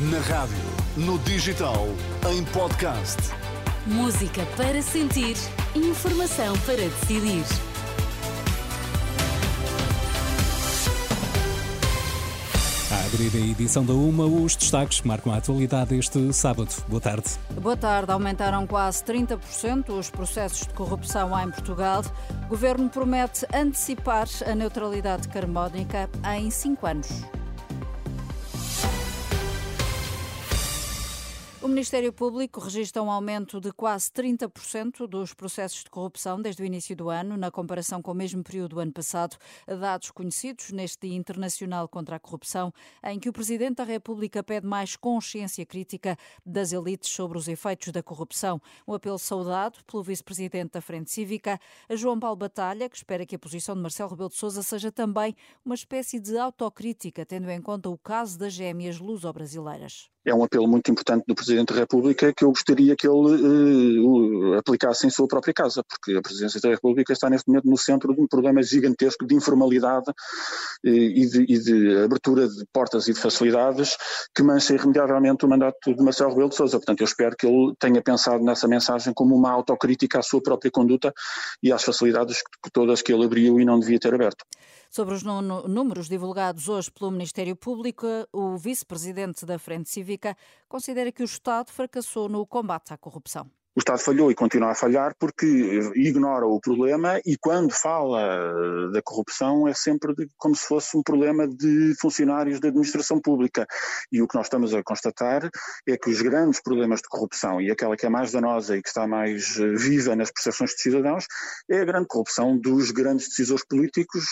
Na rádio, no digital, em podcast. Música para sentir, informação para decidir. A abrir a edição da UMA, os destaques marcam a atualidade este sábado. Boa tarde. Boa tarde. Aumentaram quase 30% os processos de corrupção em Portugal. O governo promete antecipar a neutralidade carbónica em cinco anos. O Ministério Público registra um aumento de quase 30% dos processos de corrupção desde o início do ano, na comparação com o mesmo período do ano passado. Dados conhecidos neste Dia Internacional contra a Corrupção, em que o Presidente da República pede mais consciência crítica das elites sobre os efeitos da corrupção. Um apelo saudado pelo Vice-Presidente da Frente Cívica, João Paulo Batalha, que espera que a posição de Marcelo Rebelo de Sousa seja também uma espécie de autocrítica, tendo em conta o caso das gêmeas luso-brasileiras é um apelo muito importante do Presidente da República que eu gostaria que ele uh, aplicasse em sua própria casa, porque a Presidência da República está neste momento no centro de um problema gigantesco de informalidade uh, e, de, e, de, abertura de portas e de facilidades que mancha irremediavelmente o mandato de Marcelo Rebelo de Sousa. Portanto, eu espero que ele tenha pensado nessa mensagem como uma autocrítica à sua própria conduta e às facilidades que, todas que ele abriu e não devia ter aberto. Sobre os números divulgados hoje pelo Ministério Público, o vice-presidente da Frente Cívica considera que o Estado fracassou no combate à corrupção o Estado falhou e continua a falhar porque ignora o problema e quando fala da corrupção é sempre de, como se fosse um problema de funcionários da administração pública. E o que nós estamos a constatar é que os grandes problemas de corrupção e aquela que é mais danosa e que está mais eh, viva nas percepções de cidadãos é a grande corrupção dos grandes decisores políticos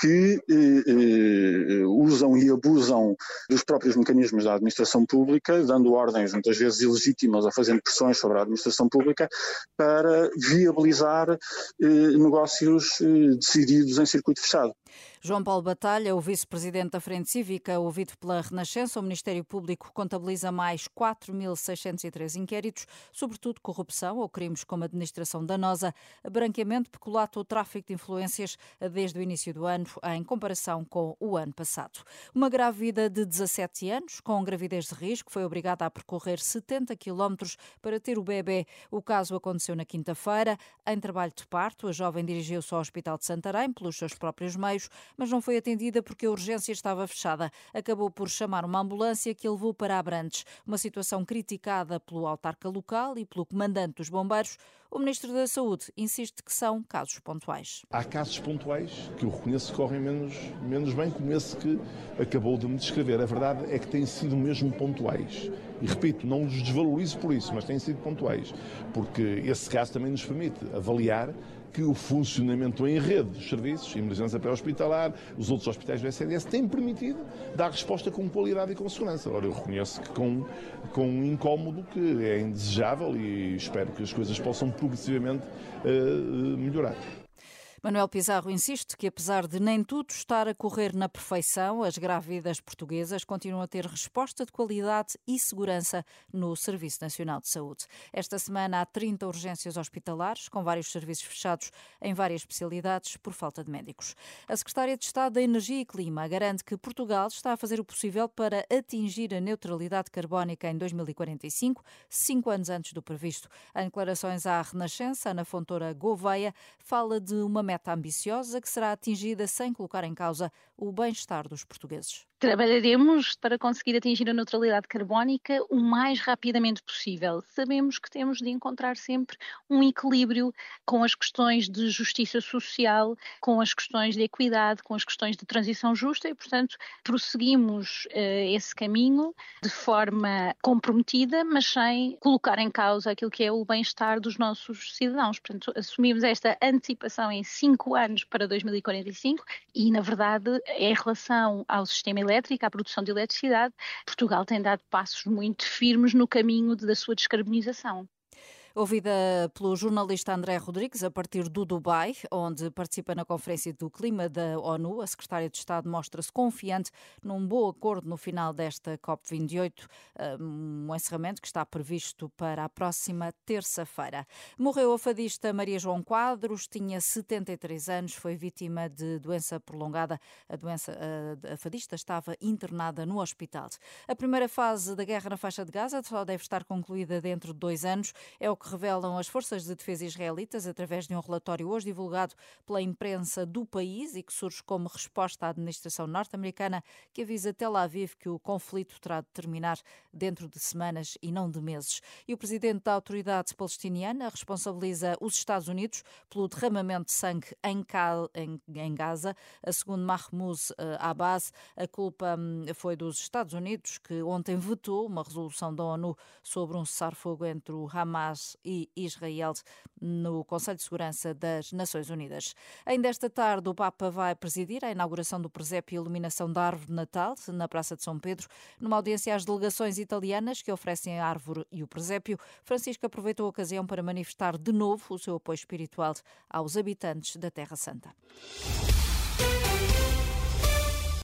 que eh, eh, usam e abusam dos próprios mecanismos da administração pública, dando ordens muitas vezes ilegítimas ou fazendo pressões sobre a administração pública para viabilizar eh, negócios eh, decididos em circuito fechado. João Paulo Batalha, o vice-presidente da Frente Cívica, ouvido pela Renascença, o Ministério Público contabiliza mais 4.603 inquéritos, sobretudo corrupção ou crimes como administração danosa, branqueamento, peculato ou tráfico de influências desde o início do ano, em comparação com o ano passado. Uma grávida de 17 anos, com gravidez de risco, foi obrigada a percorrer 70 quilómetros para ter o bebê. O caso aconteceu na quinta-feira. Em trabalho de parto, a jovem dirigiu-se ao Hospital de Santarém pelos seus próprios meios mas não foi atendida porque a urgência estava fechada. Acabou por chamar uma ambulância que a levou para Abrantes. Uma situação criticada pelo autarca local e pelo comandante dos bombeiros. O Ministro da Saúde insiste que são casos pontuais. Há casos pontuais que eu reconheço que correm menos, menos bem, como esse que acabou de me descrever. A verdade é que têm sido mesmo pontuais. E repito, não os desvalorizo por isso, mas têm sido pontuais, porque esse caso também nos permite avaliar que o funcionamento em rede dos serviços, emergência pré-hospitalar, os outros hospitais do SNS, têm permitido dar resposta com qualidade e com segurança. Agora, eu reconheço que com, com um incómodo que é indesejável e espero que as coisas possam progressivamente uh, melhorar. Manuel Pizarro insiste que, apesar de nem tudo estar a correr na perfeição, as grávidas portuguesas continuam a ter resposta de qualidade e segurança no Serviço Nacional de Saúde. Esta semana há 30 urgências hospitalares, com vários serviços fechados em várias especialidades por falta de médicos. A Secretária de Estado da Energia e Clima garante que Portugal está a fazer o possível para atingir a neutralidade carbónica em 2045, cinco anos antes do previsto. Em declarações à Renascença, Ana Fontoura Gouveia fala de uma meta meta ambiciosa que será atingida sem colocar em causa o bem-estar dos portugueses. Trabalharemos para conseguir atingir a neutralidade carbónica o mais rapidamente possível. Sabemos que temos de encontrar sempre um equilíbrio com as questões de justiça social, com as questões de equidade, com as questões de transição justa e, portanto, prosseguimos uh, esse caminho de forma comprometida, mas sem colocar em causa aquilo que é o bem-estar dos nossos cidadãos. Portanto, assumimos esta antecipação em cinco anos para 2045 e, na verdade, em relação ao sistema elétrico, à produção de eletricidade, Portugal tem dado passos muito firmes no caminho da sua descarbonização. Ouvida pelo jornalista André Rodrigues a partir do Dubai, onde participa na Conferência do Clima da ONU, a secretária de Estado mostra-se confiante num bom acordo no final desta COP28, um encerramento que está previsto para a próxima terça-feira. Morreu a fadista Maria João Quadros, tinha 73 anos, foi vítima de doença prolongada. A doença a fadista estava internada no hospital. A primeira fase da guerra na faixa de Gaza só deve estar concluída dentro de dois anos. É o que revelam as forças de defesa israelitas através de um relatório hoje divulgado pela imprensa do país e que surge como resposta à administração norte-americana que avisa Tel Aviv que o conflito terá de terminar dentro de semanas e não de meses. E o presidente da autoridade palestiniana responsabiliza os Estados Unidos pelo derramamento de sangue em, Gaza. A segundo Mahmoud eh, Abbas, a culpa hum, foi dos Estados Unidos que ontem vetou uma resolução da ONU sobre um cessar-fogo entre o E Israel no Conselho de Segurança das Nações Unidas. Ainda esta tarde, o Papa vai presidir a inauguração do presépio e iluminação da árvore de Natal na Praça de São Pedro. Numa audiência às delegações italianas que oferecem a árvore e o presépio, Francisco aproveitou a ocasião para manifestar de novo o seu apoio espiritual aos habitantes da Terra Santa.